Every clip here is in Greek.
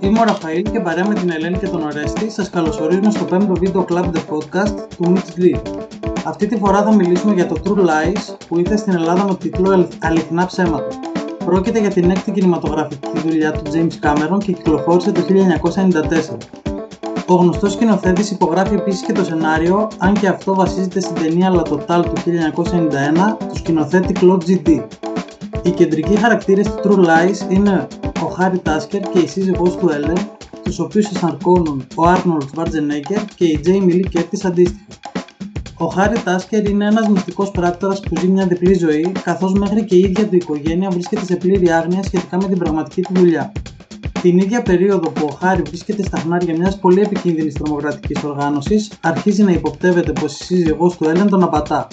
είμαι ο Ραφαήλ και παρέα με την Ελένη και τον Ορέστη σας καλωσορίζουμε στο 5ο βίντεο Club The Podcast του Mitch G. Αυτή τη φορά θα μιλήσουμε για το True Lies που ήρθε στην Ελλάδα με τίτλο Αληθινά ψέματα. Πρόκειται για την έκτη κινηματογραφική δουλειά του James Cameron και κυκλοφόρησε το 1994. Ο γνωστός σκηνοθέτης υπογράφει επίσης και το σενάριο, αν και αυτό βασίζεται στην ταινία La Total του 1991 του σκηνοθέτη Claude G.D. Οι κεντρικοί χαρακτήρες του True Lies είναι ο Χάρι Τάσκερ και η σύζυγός του Έλεν, τους οποίους ενσαρκώνουν ο Άρνολντ Σβαρτσενέγκερ και η Τζέιμι Λί Κέρτις αντίστοιχα. Ο Χάρι Τάσκερ είναι ένας μυστικός πράκτορας που ζει μια διπλή ζωή, καθώς μέχρι και η ίδια του οικογένεια βρίσκεται σε πλήρη άγνοια σχετικά με την πραγματική του δουλειά. Την ίδια περίοδο που ο Χάρι βρίσκεται στα χνάρια μιας πολύ επικίνδυνης τρομοκρατικής οργάνωσης, αρχίζει να υποπτεύεται πως η σύζυγός του Έλεν τον απατά.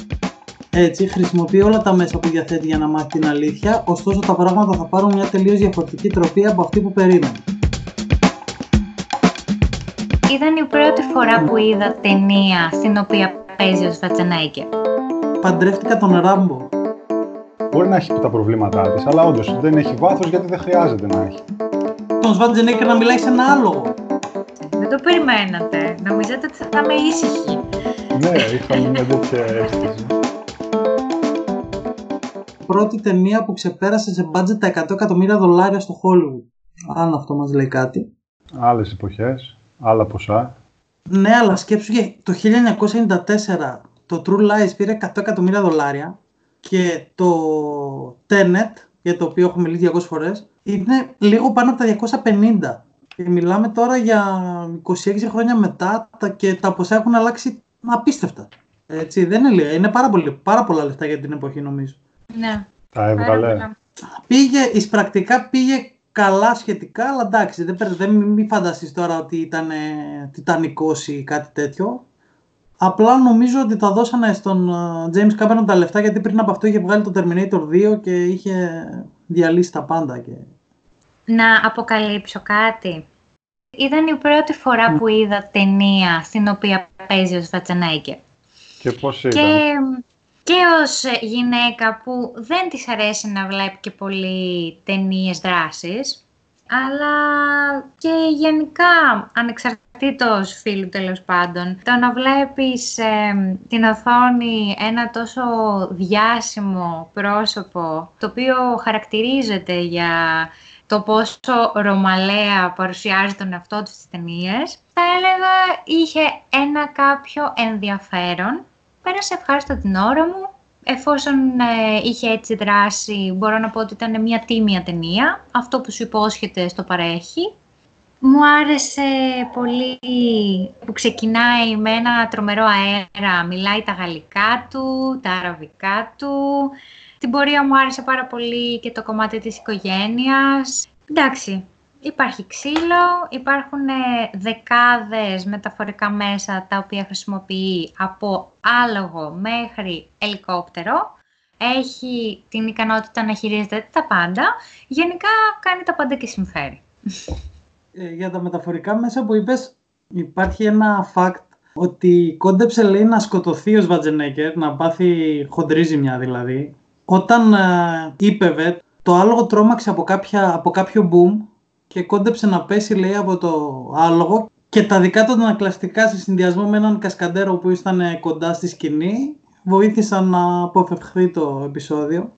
Έτσι, χρησιμοποιεί όλα τα μέσα που διαθέτει για να μάθει την αλήθεια, ωστόσο τα πράγματα θα πάρουν μια τελείως διαφορετική τροπή από αυτή που περίμενε. Ήταν η πρώτη φορά που είδα ταινία στην οποία παίζει ο Σβατσενέγκερ. Παντρεύτηκα τον Ράμπο. Μπορεί να έχει τα προβλήματά της, αλλά όντως δεν έχει βάθος γιατί δεν χρειάζεται να έχει. Τον Σβατζενέκερ να μιλάει σε ένα άλογο. Δεν το περιμένατε. Νομίζατε ότι θα είμαι ήσυχη. ναι, είχαμε μια τέτοια αίσθηση. Πρώτη ταινία που ξεπέρασε σε budget τα 100 εκατομμύρια δολάρια στο Hollywood. Αν αυτό μας λέει κάτι. Άλλες εποχές, άλλα ποσά. Ναι, αλλά σκέψου για το 1994 το True Lies πήρε 100 εκατομμύρια δολάρια και το Tenet, για το οποίο έχω μιλήσει 200 φορές, είναι λίγο πάνω από τα 250. Και μιλάμε τώρα για 26 χρόνια μετά και τα ποσά έχουν αλλάξει απίστευτα. Έτσι, δεν είναι λίγα. Είναι πάρα, πολύ, πάρα πολλά λεφτά για την εποχή νομίζω. Ναι. Τα έβγαλε. Πήγε, εισπρακτικά πήγε καλά σχετικά, αλλά εντάξει, δεν, δεν μην φανταστείς τώρα ότι ήταν τιτανικός ή κάτι τέτοιο. Απλά νομίζω ότι τα δώσανε στον James Cameron τα λεφτά γιατί πριν από αυτό είχε βγάλει το Terminator 2 και είχε διαλύσει τα πάντα. Και... Να αποκαλύψω κάτι. Ήταν η πρώτη φορά που είδα ταινία στην οποία παίζει ο Σβατσενέγκερ. Και πώς ήταν. Και, και ως γυναίκα που δεν της αρέσει να βλέπει και πολύ ταινίες δράσης, αλλά και γενικά ανεξαρτήτως φίλου τέλος πάντων, το να βλέπεις ε, την οθόνη ένα τόσο διάσημο πρόσωπο, το οποίο χαρακτηρίζεται για το πόσο ρωμαλαία παρουσιάζει τον εαυτό του στις ταινίες, θα έλεγα είχε ένα κάποιο ενδιαφέρον. Πέρασε ευχάριστα την ώρα μου. Εφόσον ε, είχε έτσι δράση, μπορώ να πω ότι ήταν μια τίμια ταινία. Αυτό που σου υπόσχεται στο παρέχει. Μου άρεσε πολύ που ξεκινάει με ένα τρομερό αέρα, μιλάει τα γαλλικά του, τα αραβικά του. Την πορεία μου άρεσε πάρα πολύ και το κομμάτι της οικογένειας. Εντάξει, υπάρχει ξύλο, υπάρχουν ε, δεκάδες μεταφορικά μέσα τα οποία χρησιμοποιεί από άλογο μέχρι ελικόπτερο. Έχει την ικανότητα να χειρίζεται τα πάντα. Γενικά κάνει τα πάντα και συμφέρει. Ε, για τα μεταφορικά μέσα που είπες, υπάρχει ένα fact ότι κόντεψε λέει να σκοτωθεί ο Σβατζενέκερ, να πάθει χοντρή ζημιά δηλαδή. Όταν ε, είπευε, το άλογο τρόμαξε από, κάποια, από κάποιο boom και κόντεψε να πέσει λέει από το άλογο και τα δικά του ανακλαστικά σε συνδυασμό με έναν κασκαντέρο που ήταν κοντά στη σκηνή βοήθησαν να αποφευχθεί το επεισόδιο.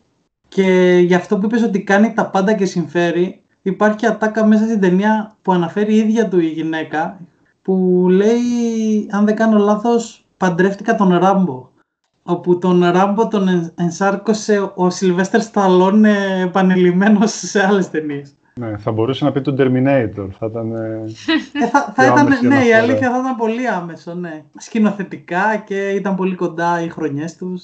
Και γι' αυτό που είπες ότι κάνει τα πάντα και συμφέρει, υπάρχει ατάκα μέσα στην ταινία που αναφέρει η ίδια του η γυναίκα, που λέει, αν δεν κάνω λάθος, παντρεύτηκα τον Ράμπο. Όπου τον Ράμπο τον ενσάρκωσε ο Σιλβέστερ Σταλόν επανειλημμένος σε άλλες ταινίες. Ναι, θα μπορούσε να πει τον Terminator. Θα ήταν. Ε, θα, θα ήταν, ναι, η αλήθεια θα ήταν πολύ άμεσο, ναι. Σκηνοθετικά και ήταν πολύ κοντά οι χρονιές τους.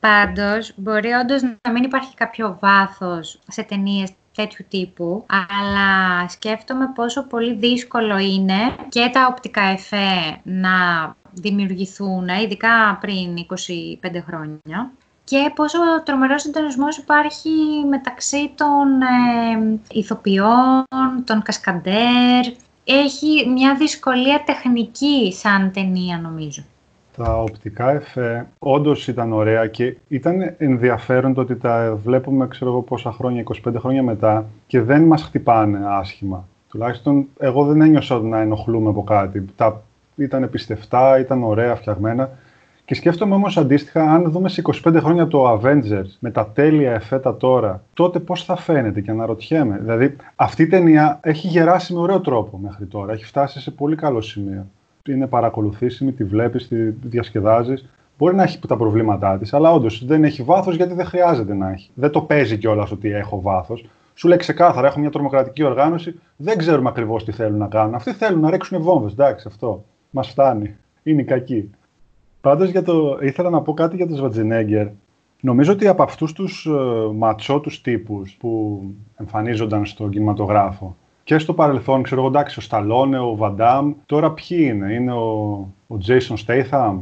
Πάντως, μπορεί όντως να μην υπάρχει κάποιο βάθος σε ταινίες τέτοιου τύπου, αλλά σκέφτομαι πόσο πολύ δύσκολο είναι και τα οπτικά εφέ να δημιουργηθούν, ειδικά πριν 25 χρόνια, και πόσο τρομερός συντονισμός υπάρχει μεταξύ των ε, ηθοποιών, των κασκαντέρ. Έχει μια δυσκολία τεχνική σαν ταινία νομίζω. Τα οπτικά εφέ όντως ήταν ωραία και ήταν ενδιαφέρον το ότι τα βλέπουμε ξέρω εγώ πόσα χρόνια, 25 χρόνια μετά και δεν μας χτυπάνε άσχημα. Τουλάχιστον εγώ δεν ένιωσα να ενοχλούμε από κάτι. Τα ήταν πιστευτά, ήταν ωραία φτιαγμένα. Και σκέφτομαι όμως αντίστοιχα, αν δούμε σε 25 χρόνια το Avengers με τα τέλεια εφέτα τώρα, τότε πώς θα φαίνεται και αναρωτιέμαι. Δηλαδή, αυτή η ταινία έχει γεράσει με ωραίο τρόπο μέχρι τώρα. Έχει φτάσει σε πολύ καλό σημείο. Είναι παρακολουθήσιμη, τη βλέπεις, τη διασκεδάζεις. Μπορεί να έχει τα προβλήματά της, αλλά όντως δεν έχει βάθος γιατί δεν χρειάζεται να έχει. Δεν το παίζει κιόλας ότι έχω βάθος. Σου λέει ξεκάθαρα: Έχω μια τρομοκρατική οργάνωση, δεν ξέρουμε ακριβώς τι θέλουν να κάνουν. Αυτοί θέλουν να ρίξουν βόμβες. Εντάξει, αυτό. Μας φτάνει. Είναι κακοί. Πάντως για το... ήθελα να πω κάτι για τον Σβατζινέγκερ. Νομίζω ότι από αυτούς τους uh, ματσότους τύπους που εμφανίζονταν στον κινηματογράφο και στο παρελθόν, ξέρω εγώ, εντάξει, ο Σταλόνε, ο Βαντάμ, τώρα ποιοι είναι, είναι ο, ο Jason Statham,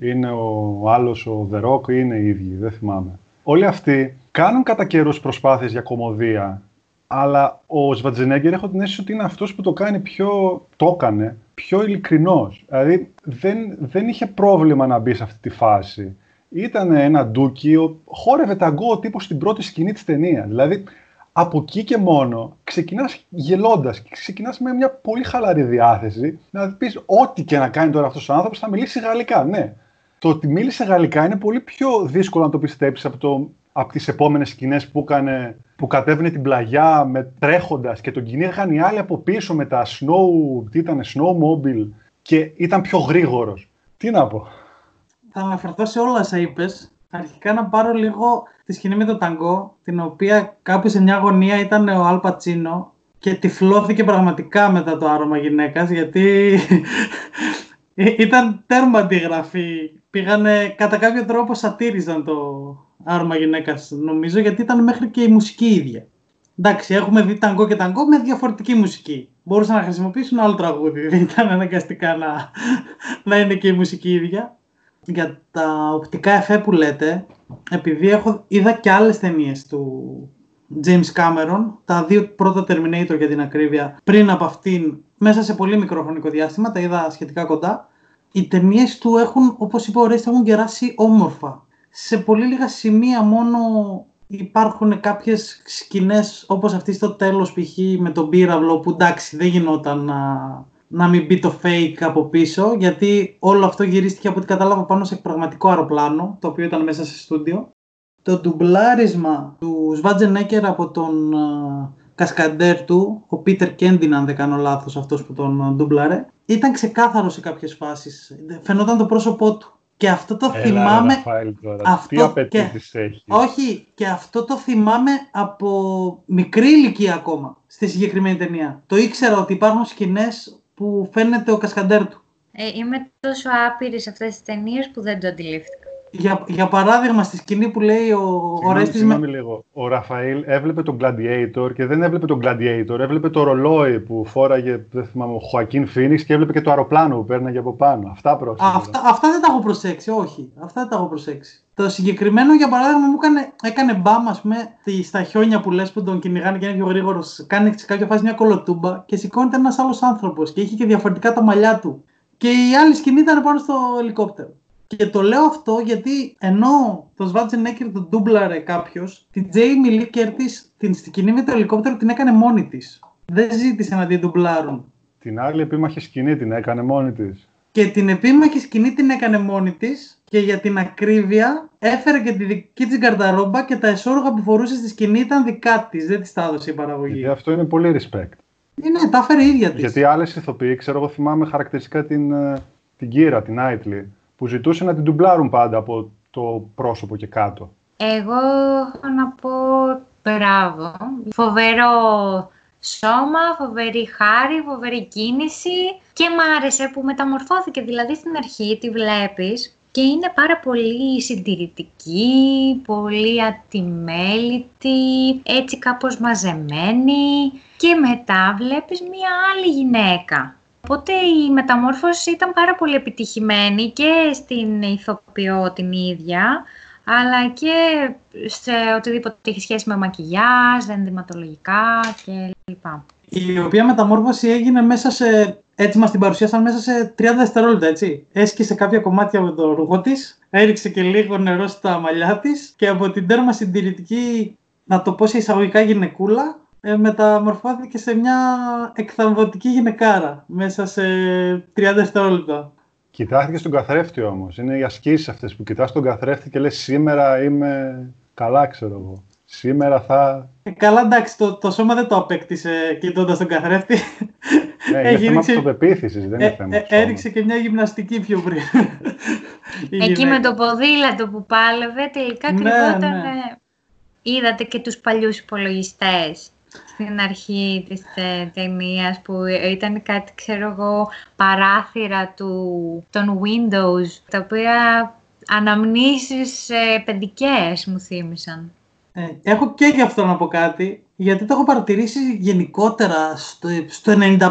είναι ο άλλος ο The Rock, είναι οι ίδιοι, δεν θυμάμαι. Όλοι αυτοί κάνουν κατά καιρούς προσπάθειες για κομμωδία, αλλά ο Σβατζενέγκερ έχω την αίσθηση ότι είναι αυτός που το κάνει πιο, το έκανε, πιο ειλικρινός. Δηλαδή δεν, δεν είχε πρόβλημα να μπει σε αυτή τη φάση. Ήταν ένα ντούκι, χόρευε ταγκό ο τύπος στην πρώτη σκηνή της ταινίας. Δηλαδή από εκεί και μόνο ξεκινάς γελώντας και ξεκινάς με μια πολύ χαλαρή διάθεση να πεις ό,τι και να κάνει τώρα αυτός ο άνθρωπος θα μιλήσει γαλλικά, ναι. Το ότι μίλησε γαλλικά είναι πολύ πιο δύσκολο να το πιστέψεις από, το, από τις επόμενες σκηνές που, έκανε, που κατέβαινε την πλαγιά με τρέχοντας και τον κυνήγαν οι άλλοι από πίσω με τα snow, τι ήταν, snowmobile και ήταν πιο γρήγορος. Τι να πω. Θα αναφερθώ σε όλα όσα είπες. Αρχικά να πάρω λίγο τη σκηνή με το ταγκό, την οποία κάπου σε μια γωνία ήταν ο Αλ Πατσίνο και τυφλώθηκε πραγματικά μετά το άρωμα γυναίκας, γιατί ήταν τέρμα αντιγραφή. Πήγανε, κατά κάποιο τρόπο σατήριζαν το άρωμα γυναίκας, νομίζω, γιατί ήταν μέχρι και η μουσική ίδια. Εντάξει, έχουμε δει ταγκό και ταγκό με διαφορετική μουσική. Μπορούσαν να χρησιμοποιήσουν άλλο τραγούδι, δεν ήταν αναγκαστικά να, να είναι και η μουσική ίδια. Για τα οπτικά εφέ που λέτε, επειδή έχω, είδα και άλλες ταινίες του James Cameron, τα δύο πρώτα Terminator για την ακρίβεια, πριν από αυτήν, μέσα σε πολύ μικρό χρονικό διάστημα, τα είδα σχετικά κοντά. Οι ταινίες του έχουν, όπως είπε ο Ρέστ, έχουν κεράσει όμορφα. Σε πολύ λίγα σημεία μόνο υπάρχουν κάποιες σκηνές όπως αυτή στο τέλος π.χ. με τον πύραυλο που εντάξει δεν γινόταν να, να μην μπει το fake από πίσω γιατί όλο αυτό γυρίστηκε από ό,τι κατάλαβα πάνω σε πραγματικό αεροπλάνο το οποίο ήταν μέσα σε στούντιο. Το ντουμπλάρισμα του Σβάτζενέκερ από τον uh, κασκαντέρ του, ο Πίτερ Κέντιν αν δεν κάνω λάθος αυτός που τον ντουμπλάρε, ήταν ξεκάθαρος σε κάποιες φάσεις. Φαινόταν το πρόσωπό του. Και αυτό το Έλα, θυμάμαι. Ραφαήλ, τώρα. αυτό Τι απαιτήσεις έχεις; Όχι, και αυτό το θυμάμαι από μικρή ηλικία ακόμα στη συγκεκριμένη ταινία. Το ήξερα ότι υπάρχουν σκηνές που φαίνεται ο κασκαντέρ του. Ε, είμαι τόσο άπειρη σε αυτές τις ταινίες που δεν το αντιλήφθηκα. Για, για παράδειγμα, στη σκηνή που λέει ο, ο Συγγνώμη, Ρέστης συγγνώμη με... λίγο. Ο Ραφαήλ έβλεπε τον Gladiator και δεν έβλεπε τον Gladiator. Έβλεπε το ρολόι που φόραγε, δεν θυμάμαι, ο Χωακίν Φίνιξ και έβλεπε και το αεροπλάνο που παίρναγε από πάνω. Αυτά πρόσεχε. Αυτά, αυτά δεν τα έχω προσέξει, όχι. Αυτά δεν τα έχω προσέξει. Το συγκεκριμένο, για παράδειγμα, μου έκανε, έκανε μπαμ, ας πούμε, στη- στα χιόνια που λες που τον κυνηγάνε και είναι πιο γρήγορος. Κάνει σε κάποια φάση μια κολοτούμπα και σηκώνεται ένας άλλος άνθρωπος και είχε και διαφορετικά τα μαλλιά του. Και η άλλη σκηνή ήταν πάνω στο ελικόπτερο. Και το λέω αυτό γιατί ενώ το Σβάτζενέκερ τον ντούμπλαρε κάποιος, την Τζέιμι Λί Κέρτις την σκηνή με το ελικόπτερο την έκανε μόνη της. Δεν ζήτησε να την ντουμπλάρουν. Την άλλη επίμαχη σκηνή την έκανε μόνη της. Και την επίμαχη σκηνή την έκανε μόνη της και για την ακρίβεια έφερε και τη δική της γκαρνταρόμπα και τα εσόρουχα που φορούσε στη σκηνή ήταν δικά της. Δεν της τα έδωσε η παραγωγή. Γιατί αυτό είναι πολύ respect. Ε, ναι, τα έφερε η ίδια της. Γιατί άλλες ηθοποιοί, ξέρω εγώ, θυμάμαι χαρακτηριστικά την, ε, την Κύρα, την Άιτλι, που ζητούσε να την ντουμπλάρουν πάντα από το πρόσωπο και κάτω. Εγώ έχω να πω μπράβο. Φοβερό σώμα, φοβερή χάρη, φοβερή κίνηση και μ' άρεσε που μεταμορφώθηκε. Δηλαδή στην αρχή τη βλέπεις και είναι πάρα πολύ συντηρητική, πολύ ατιμέλητη, έτσι κάπως μαζεμένη και μετά βλέπεις μία άλλη γυναίκα. Οπότε η μεταμόρφωση ήταν πάρα πολύ επιτυχημένη και στην ηθοποιό την ίδια, αλλά και σε οτιδήποτε έχει σχέση με μακιγιάζ, ενδυματολογικά κλπ. Η οποία μεταμόρφωση έγινε μέσα σε. Έτσι μας την παρουσίασαν μέσα σε 30 δευτερόλεπτα, έτσι. Έσκησε κάποια κομμάτια με το ρούχο της, έριξε και λίγο νερό στα μαλλιά της και από την τέρμα συντηρητική, να το πω σε εισαγωγικά γυναικούλα, ε, μεταμορφώθηκε σε μια εκθαμβωτική γυναικάρα μέσα σε 30 δευτερόλεπτα. Κοιτάχθηκε στον καθρέφτη όμως. Είναι οι ασκήσεις αυτές που κοιτάς τον καθρέφτη και λες σήμερα είμαι καλά ξέρω εγώ. Σήμερα θα... Ε, καλά εντάξει, το, το σώμα δεν το απέκτησε κοιτώντας τον καθρέφτη. Ναι, είναι θέμα αυτοπεποίθησης, δεν είναι ε, θέμα ε, έριξε και μια γυμναστική πιο πριν. Η Εκεί γυναίκα. με το ποδήλατο που πάλευε, τελικά Ναι, κρυβόταν. ναι. ε, Είδατε και τους παλιούς υπολογιστές στην αρχή της ε, ταινίας που ήταν κάτι, ξέρω εγώ, παράθυρα του, των Windows, τα οποία αναμνήσεις ε, παιδικές μου θύμισαν. Ε, έχω και γι' αυτό να πω κάτι, γιατί το έχω παρατηρήσει γενικότερα στο, στο 95%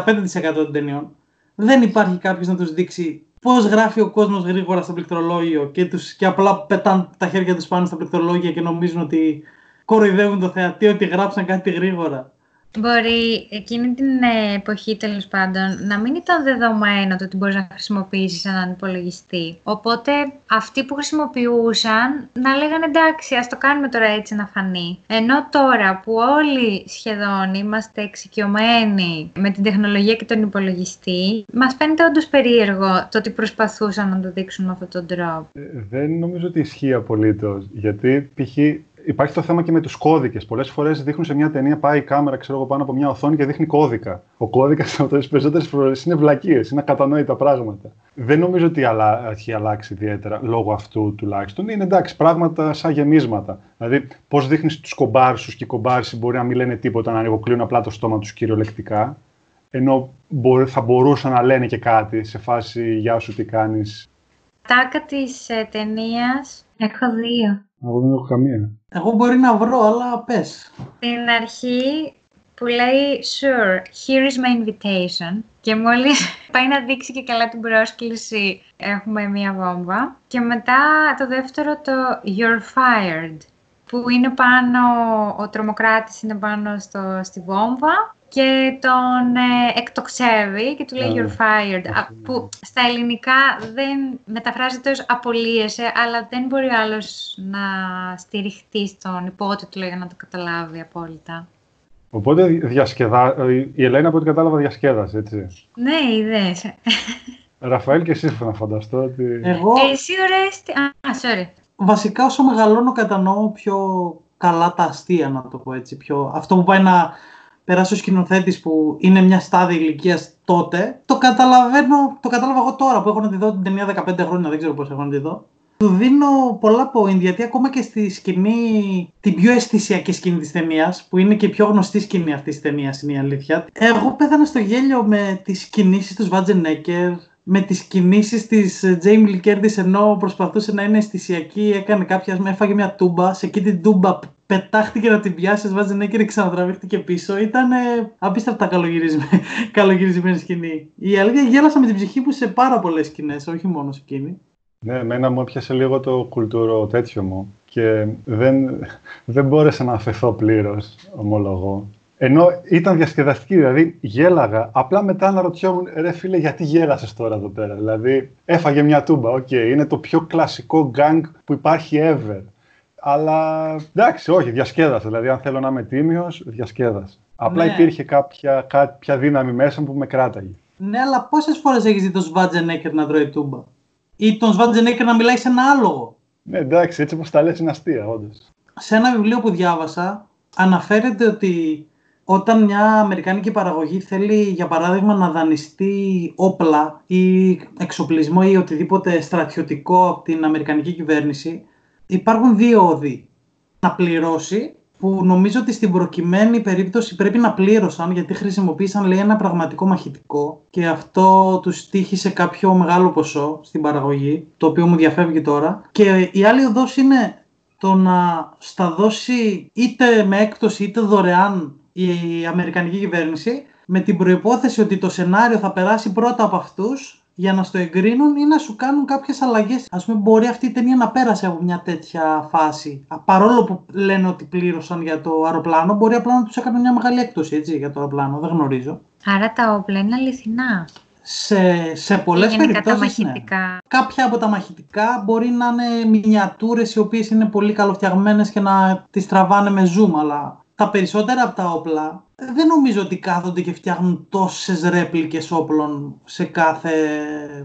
των ταινιών. Δεν υπάρχει κάποιος να τους δείξει πώς γράφει ο κόσμος γρήγορα στο πληκτρολόγιο και, τους, και απλά πετάνε τα χέρια τους πάνω στα πληκτρολόγια και νομίζουν ότι κοροϊδεύουν το θεατή ότι γράψαν κάτι γρήγορα. Μπορεί εκείνη την ε, εποχή τέλος πάντων να μην ήταν δεδομένο το ότι μπορείς να χρησιμοποιήσεις έναν υπολογιστή. Οπότε αυτοί που χρησιμοποιούσαν να λέγανε εντάξει, ας το κάνουμε τώρα έτσι να φανεί. Ενώ τώρα που όλοι σχεδόν είμαστε εξοικειωμένοι με την τεχνολογία και τον υπολογιστή, μας φαίνεται όντως περίεργο το ότι προσπαθούσαν να το δείξουν με αυτόν τον τρόπο. Ε, Δεν νομίζω ότι ισχύει απολύτως. Γιατί π.χ. υπάρχει το θέμα και με τους κώδικες. Πολλές φορές δείχνουν σε μια ταινία, πάει η κάμερα ξέρω εγώ, πάνω από μια οθόνη και δείχνει κώδικα. Ο κώδικας από τι περισσότερες φορές είναι βλακίες, είναι ακατανόητα πράγματα. Δεν νομίζω ότι αλλα... έχει αλλάξει ιδιαίτερα λόγω αυτού τουλάχιστον. Είναι εντάξει, πράγματα σαν γεμίσματα. Δηλαδή, πώς δείχνεις τους κομπάρσου και οι κομπάρσοι μπορεί να μην λένε τίποτα, να ανοιγοκλείουν απλά το στόμα τους κυριολεκτικά. Ενώ μπορεί- θα μπορούσαν να λένε και κάτι σε φάση Γεια σου, τι κάνεις. Τάκα της ε, ταινίας. Έχω δύο. Εγώ δεν έχω καμία. Εγώ μπορεί να βρω, αλλά πες. Στην αρχή που λέει Sure, here is my invitation και μόλις πάει να δείξει και καλά την πρόσκληση έχουμε μία βόμβα και μετά το δεύτερο το You're fired που είναι πάνω, ο τρομοκράτης είναι πάνω στο, στη βόμβα και τον ε, εκτοξεύει και του λέει Α, You're fired αυτό, Α, ναι. που στα ελληνικά δεν μεταφράζεται ως απολύεσαι αλλά δεν μπορεί ο άλλος να στηριχτεί στον υπότιτλο για να το καταλάβει απόλυτα. Οπότε διασκεδά... η Ελένη από ό,τι κατάλαβα διασκέδασε, έτσι. Ναι, είδες. Ραφαήλ και εσύ να φανταστώ ότι... Εγώ Εσύ ωραίες... τι- Α, sorry. βασικά όσο μεγαλώνω κατανοώ πιο καλά τα αστεία, να το πω έτσι. Πιο... Αυτό που πάει να περάσει ο σκηνοθέτης που είναι μια στάδια ηλικίας τότε, το καταλαβαίνω, το κατάλαβα εγώ τώρα που έχω να τη δω την ταινία 15 χρόνια, δεν ξέρω πώς έχω να τη δω. Του δίνω πολλά point γιατί ακόμα και στη σκηνή, την πιο αισθησιακή σκηνή της ταινίας, που είναι και η πιο γνωστή σκηνή αυτής της ταινίας, είναι η αλήθεια. Εγώ πέθανα στο γέλιο με τις κινήσεις τους Βάτζενέκερ, με τις κινήσεις της Τζέιμ Λικέρδης ενώ προσπαθούσε να είναι αισθησιακή, έκανε κάποια, έφαγε μια τούμπα, σε εκεί την τούμπα πετάχτηκε να την πιάσει, Βάτζενέκερ και ξανατραβήχτηκε πίσω. Ήταν απίστευτα καλογυρισμένη, καλογυρισμένη σκηνή. Η αλήθεια γέλασα με την ψυχή μου σε πάρα πολλές σκηνές, όχι μόνο σε εκείνη. Ναι, εμένα μου έπιασε λίγο το κουλτούρο τέτοιο μου και δεν, δεν μπόρεσα να αφεθώ πλήρως, ομολογώ. Ενώ ήταν διασκεδαστική, δηλαδή γέλαγα. Απλά μετά αναρωτιόμουν, ρε φίλε, γιατί γέλασες τώρα εδώ πέρα; Δηλαδή, έφαγε μια τούμπα. Οκ, είναι το πιο κλασικό γκάγκ που υπάρχει ever. Αλλά εντάξει, όχι, διασκέδασε. Δηλαδή, αν θέλω να είμαι τίμιος, διασκέδασε. Απλά Ναι. υπήρχε κάποια, κάποια δύναμη μέσα μου που με κράταγε. Ναι, αλλά πόσες φορές έχεις δει τον Σβάτζενέκερ να τρώει τούμπα; Ή τον Σβάτζενέκερ να μιλάει σε ένα άλογο; Ναι, εντάξει, έτσι όπως τα λες είναι αστεία, όντως. σε ένα βιβλίο που διάβασα αναφέρεται ότι όταν μια αμερικάνικη παραγωγή θέλει για παράδειγμα να δανειστεί όπλα ή εξοπλισμό ή οτιδήποτε στρατιωτικό από την αμερικανική κυβέρνηση υπάρχουν δύο όδοι. Να πληρώσει που νομίζω ότι στην προκειμένη περίπτωση πρέπει να πλήρωσαν γιατί χρησιμοποίησαν λέει ένα πραγματικό μαχητικό και αυτό τους τύχησε κάποιο μεγάλο ποσό στην παραγωγή το οποίο μου διαφεύγει τώρα και η άλλη οδός είναι το να στα δώσει είτε με έκπτωση είτε δωρεάν η Αμερικανική κυβέρνηση με την προϋπόθεση ότι το σενάριο θα περάσει πρώτα από αυτούς για να στο εγκρίνουν ή να σου κάνουν κάποιες αλλαγές. Ας πούμε μπορεί αυτή η ταινία να πέρασε από μια τέτοια φάση. Α, Παρόλο που λένε ότι πλήρωσαν για το αεροπλάνο, μπορεί απλά να τους έκανε μια μεγάλη έκπτωση έτσι, για το αεροπλάνο, δεν γνωρίζω. Άρα τα όπλα είναι αληθινά. Σε, σε πολλές Ή γενικά τα περιπτώσεις, ναι. μαχητικά. Κάποια από τα μαχητικά μπορεί να είναι μινιατούρες οι οποίες είναι πολύ καλοφτιαγμένες και να τις τραβάνε με zoom, αλλά τα περισσότερα από τα όπλα δεν νομίζω ότι κάθονται και φτιάχνουν τόσες ρέπλικες όπλων σε κάθε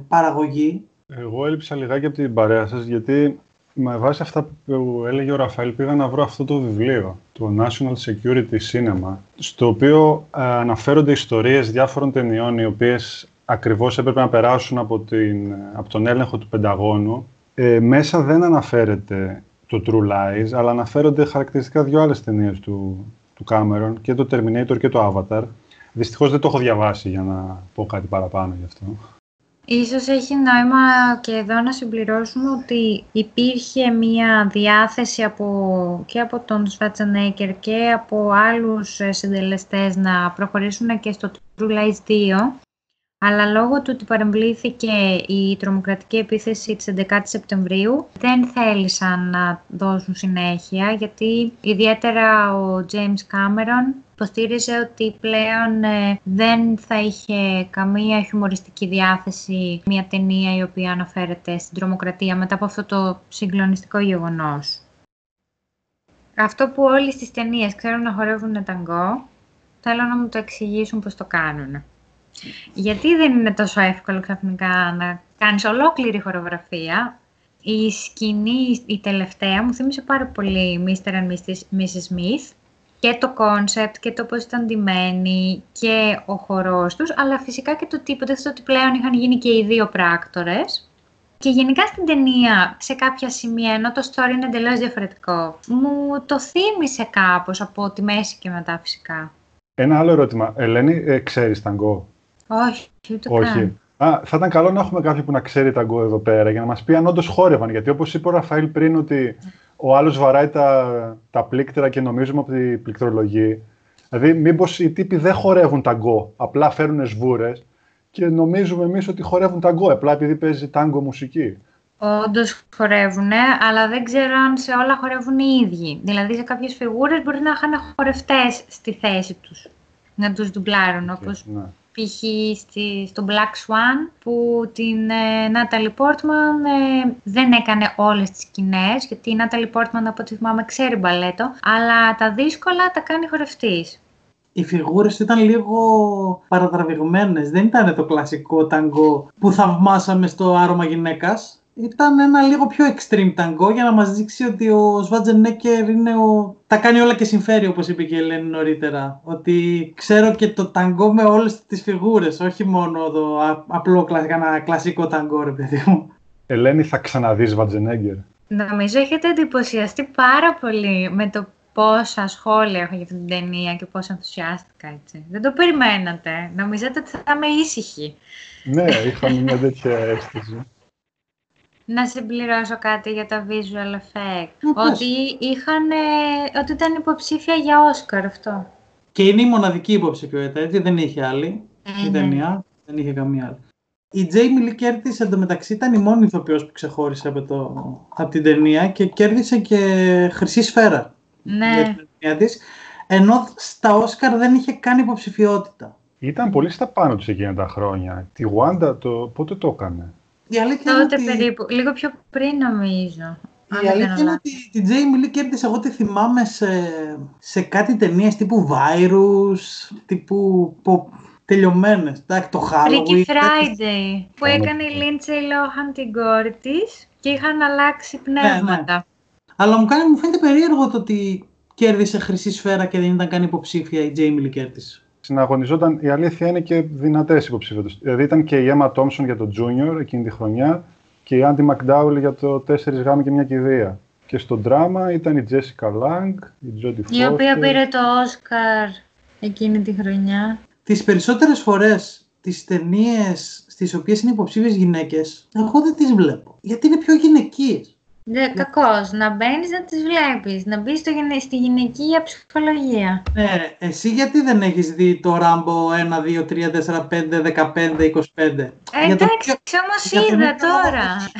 παραγωγή. Εγώ έλειψα λιγάκι από την παρέα σας γιατί με βάση αυτά που έλεγε ο Ραφαήλ πήγα να βρω αυτό το βιβλίο, το National Security Cinema, στο οποίο ε, αναφέρονται ιστορίες διάφορων ταινιών οι οποίες ακριβώς έπρεπε να περάσουν από, την, από τον έλεγχο του Πενταγώνου. Ε, μέσα δεν αναφέρεται το True Lies, αλλά αναφέρονται χαρακτηριστικά δύο άλλες ταινίες του, του Cameron, και το Terminator και το Avatar. Δυστυχώς δεν το έχω διαβάσει για να πω κάτι παραπάνω γι' αυτό. Ίσως έχει νόημα και εδώ να συμπληρώσουμε ότι υπήρχε μία διάθεση από, και από τον Σφατσανέκερ και από άλλους συντελεστές να προχωρήσουν και στο True Lies 2 αλλά λόγω του ότι παρεμβλήθηκε η τρομοκρατική επίθεση της 11 Σεπτεμβρίου δεν θέλησαν να δώσουν συνέχεια γιατί ιδιαίτερα ο James Cameron υποστήριζε ότι πλέον ε, δεν θα είχε καμία χιουμοριστική διάθεση μια ταινία η οποία αναφέρεται στην τρομοκρατία μετά από αυτό το συγκλονιστικό γεγονός. Αυτό που όλοι στις ταινίες ξέρουν να χορεύουν ταγκό, θέλω να μου το εξηγήσουν πώς το κάνουν. Γιατί δεν είναι τόσο εύκολο ξαφνικά να κάνεις ολόκληρη χορογραφία. Η σκηνή, η τελευταία, μου θύμισε πάρα πολύ Mr. and Mrs. Smith και το concept και το πώς ήταν ντυμένοι και ο χορός τους, αλλά φυσικά και το τίποτα, αυτό ότι πλέον είχαν γίνει και οι δύο πράκτορες. Και γενικά στην ταινία, σε κάποια σημεία, ενώ το story είναι εντελώς διαφορετικό, μου το θύμισε κάπως από τη μέση και μετά φυσικά. Ένα άλλο ερώτημα. Ελένη, ε, ξέρεις ταγκό; Όχι, ούτε Όχι. Α, θα ήταν καλό να έχουμε κάποιον που να ξέρει ταγκό εδώ πέρα για να μας πει αν όντως χόρευαν. Γιατί όπως είπε ο Ραφαήλ πριν ότι ο άλλος βαράει τα, τα πλήκτρα και νομίζουμε από την πληκτρολογή. Δηλαδή, μήπως οι τύποι δεν χορεύουν ταγκό, απλά φέρουν σβούρες και νομίζουμε εμείς ότι χορεύουν ταγκό, απλά επειδή παίζει τάγκο μουσική. Όντως χορεύουν, αλλά δεν ξέρω αν σε όλα χορεύουν οι ίδιοι. Δηλαδή, σε κάποιες φιγούρες μπορεί να είχαν χορευτές στη θέση τους. Να τους ντουμπλάρουν, okay, όπως ναι π.χ. στο Black Swan που την ε, Νάταλι Πόρτμαν ε, δεν έκανε όλες τις σκηνές, γιατί η Νάταλι Πόρτμαν από ό,τι θυμάμαι ξέρει μπαλέτο, αλλά τα δύσκολα τα κάνει χορευτής. Οι φιγούρες ήταν λίγο παραδραβηγμένες. Δεν ήταν το κλασικό ταγκό που θαυμάσαμε στο άρωμα γυναίκας ήταν ένα λίγο πιο extreme ταγκό για να μας δείξει ότι ο Σβάτζενέκερ είναι ο... τα κάνει όλα και συμφέρει όπως είπε και η Ελένη νωρίτερα. Ότι ξέρω και το ταγκό με όλες τις φιγούρες, όχι μόνο το απλό ένα κλασικό ταγκό ρε παιδί μου. Ελένη θα ξαναδείς Σβάτζενέγκερ. Νομίζω έχετε εντυπωσιαστεί πάρα πολύ με το πόσα σχόλια έχω για αυτή την ταινία και πόσο ενθουσιάστηκα έτσι. Δεν το περιμένατε. Νομίζατε ότι θα είμαι ήσυχη. Ναι, είχαμε μια τέτοια αίσθηση. Να συμπληρώσω κάτι για τα visual effect. ότι, είχαν, ότι ήταν υποψήφια για Όσκαρ αυτό. Και είναι η μοναδική υποψηφιότητα, έτσι δεν είχε άλλη η ταινία. Δεν είχε καμία άλλη. Η Jamie Lee Curtis εντωμεταξύ ήταν η μόνη ηθοποιός που ξεχώρισε από, το, από την ταινία και κέρδισε και χρυσή σφαίρα ναι. για την ταινία της, ενώ στα Όσκαρ δεν είχε καν υποψηφιότητα. Ήταν πολύ στα πάνω της εκείνα τα χρόνια. Τη Wanda το, πότε το έκανε; Η αλήθεια Τότε είναι ότι... περίπου, λίγο πιο πριν νομίζω. Η αλήθεια είναι ότι την Jamie Lee κέρδισε, εγώ τη θυμάμαι σε, σε κάτι ταινίες τύπου Virus, τύπου πο, τελειωμένες. το Halloween. Freaky Friday, που έκανε η Lindsay Lohan την κόρη της και είχαν αλλάξει πνεύματα. Ναι, ναι. Αλλά μου, κάνει, μου φαίνεται περίεργο το ότι κέρδισε χρυσή σφαίρα και δεν ήταν καν υποψήφια η Jamie Lee Curtis συναγωνιζόταν, η αλήθεια είναι και δυνατές υποψήφιε. Δηλαδή ήταν και η Emma Thompson για το Junior εκείνη τη χρονιά και η Andy McDowell για το 4 γάμοι και μια κηδεία. Και στο δράμα ήταν η Jessica Lange, η Jodie Foster. Η οποία πήρε το Oscar εκείνη τη χρονιά. Τις περισσότερες φορές τις ταινίες στις οποίες είναι υποψήφιες γυναίκες, εγώ δεν τις βλέπω. Γιατί είναι πιο γυναικείες. Ναι, κακώς. Να μπαίνεις να τις βλέπεις. Να μπεις στη γυναικεία ψυχολογία. Ναι, εσύ γιατί δεν έχεις δει το Ράμπο 1, 2, 3, 4, 5, 15, 25. Ε, εντάξει, όμως είδα τώρα.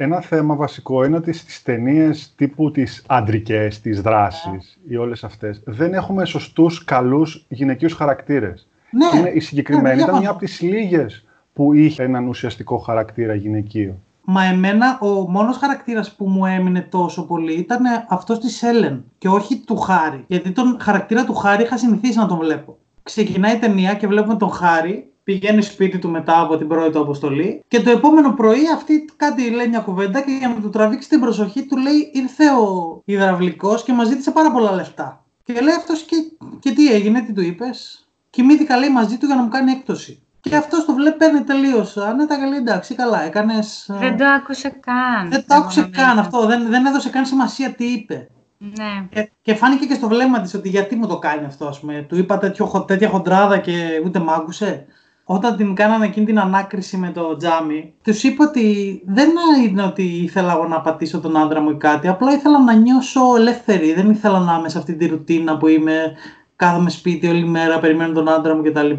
Ένα θέμα βασικό είναι ότι στις ταινίες τύπου τις αντρικές, τις δράσεις ή όλες αυτές, δεν έχουμε σωστούς, καλούς γυναικείους χαρακτήρες. Ναι. Είναι, η συγκεκριμένη ναι, ήταν μια από τις λίγες που είχε έναν ουσιαστικό χαρακτήρα γυναικείο. Μα εμένα ο μόνος χαρακτήρας που μου έμεινε τόσο πολύ ήταν αυτός της Έλεν και όχι του Χάρη. Γιατί τον χαρακτήρα του Χάρη είχα συνηθίσει να τον βλέπω. Ξεκινάει η ταινία και βλέπουμε τον Χάρη πηγαίνει σπίτι του μετά από την πρώτη του αποστολή και το επόμενο πρωί αυτή κάτι λέει μια κουβέντα και για να του τραβήξει την προσοχή του λέει ήρθε ο υδραυλικός και μας ζήτησε πάρα πολλά λεφτά. Και λέει αυτός και, και τι έγινε, τι του είπες; Κοιμήθηκα λέει μαζί του για να μου κάνει έκπτωση. Και αυτός το βλέπει, παίρνει τελείως άνετα και λέει εντάξει, καλά, έκανες. Δεν το άκουσε καν. Δεν το άκουσε καν αυτό. Δεν, δεν έδωσε καν σημασία τι είπε. Ναι. Και, και φάνηκε και στο βλέμμα της ότι γιατί μου το κάνει αυτό, ας πούμε. Του είπα τέτοιο, τέτοια χοντράδα και ούτε μ' άκουσε. Όταν την κάνανε εκείνη την ανάκριση με το τζάμι, τους είπα ότι δεν είναι ότι ήθελα εγώ να πατήσω τον άντρα μου ή κάτι. Απλά ήθελα να νιώσω ελεύθερη. Δεν ήθελα να είμαι σε αυτή τη ρουτίνα που είμαι, κάθομαι σπίτι όλη μέρα, περιμένω τον άντρα μου κτλ.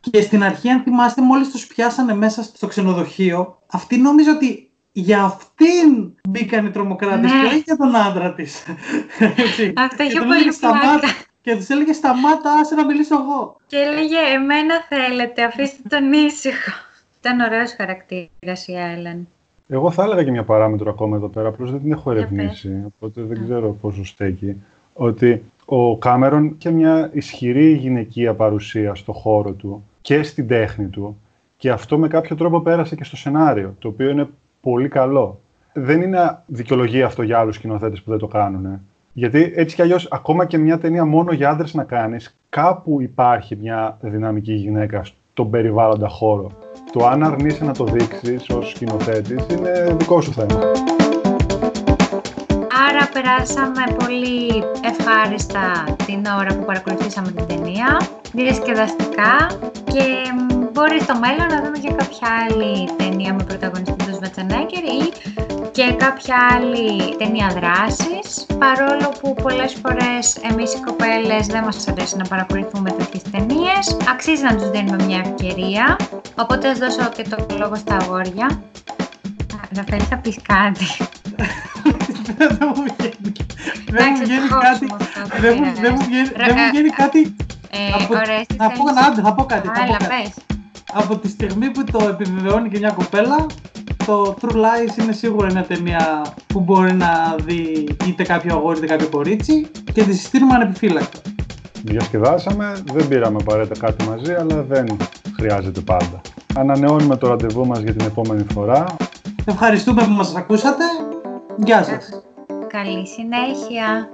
Και στην αρχή, αν θυμάστε, μόλις τους πιάσανε μέσα στο ξενοδοχείο, αυτή νόμιζε ότι για αυτήν μπήκαν οι τρομοκράτες Ναι. και όχι για τον άντρα της. Αυτό είχε πολύ πλάκα. Και τους έλεγε σταμάτα, άσε να μιλήσω εγώ. Και έλεγε εμένα θέλετε, αφήστε τον ήσυχο. Ήταν ωραίος χαρακτήρας η Έλεν. Εγώ θα έλεγα και μια παράμετρο ακόμα εδώ πέρα, απλώς δεν την έχω Για ερευνήσει, οπότε δεν ξέρω πόσο στέκει. Ότι ο Κάμερον και μια ισχυρή γυναικεία παρουσία στο χώρο του και στην τέχνη του και αυτό με κάποιο τρόπο πέρασε και στο σενάριο, το οποίο είναι πολύ καλό. Δεν είναι δικαιολογία αυτό για άλλους σκηνοθέτες που δεν το κάνουν. Γιατί έτσι κι αλλιώς, ακόμα και μια ταινία μόνο για άντρες να κάνεις, κάπου υπάρχει μια δυναμική γυναίκα στον περιβάλλοντα χώρο. Το αν αρνείσαι να το δείξεις ως σκηνοθέτης είναι δικό σου θέμα. Άρα περάσαμε πολύ ευχάριστα την ώρα που παρακολουθήσαμε την ταινία, διασκεδαστικά και μ, μπορεί στο μέλλον να δούμε και κάποια άλλη ταινία με πρωταγωνιστή τον Σβατσανέκερ ή και κάποια άλλη ταινία δράσης, παρόλο που πολλές φορές εμείς οι κοπέλες δεν μας αρέσει να παρακολουθούμε τέτοιες ταινίες, αξίζει να τους δίνουμε μια ευκαιρία, οπότε ας δώσω και το λόγο στα αγόρια. Α, Ραφαήλ θα πεις κάτι. δεν μου βγαίνει. Δεν μου Εντάξει, βγαίνει θα κάτι. κόψουμε αυτό, δεν Δεν μου, πειράζει. δεν μου βγαίνει, Ρε, δεν μου ε, βγαίνει κάτι. Ε, από- ωραία, εσύ να πω, θέλεις- να, άντε, θα πω κάτι. θα πω Άλλα, κάτι. πες. Από τη στιγμή που το επιβεβαιώνει και μια κοπέλα, το True Lies είναι σίγουρα μια ταινία που μπορεί να δει είτε κάποιο αγόρι είτε κάποιο κορίτσι και τη συστήνουμε ανεπιφύλακτα. Διασκεδάσαμε, δεν πήραμε απαραίτητα κάτι μαζί, αλλά δεν χρειάζεται πάντα. Ανανεώνουμε το ραντεβού μας για την επόμενη φορά. Ευχαριστούμε που μας ακούσατε. Γεια σας. Καλή συνέχεια.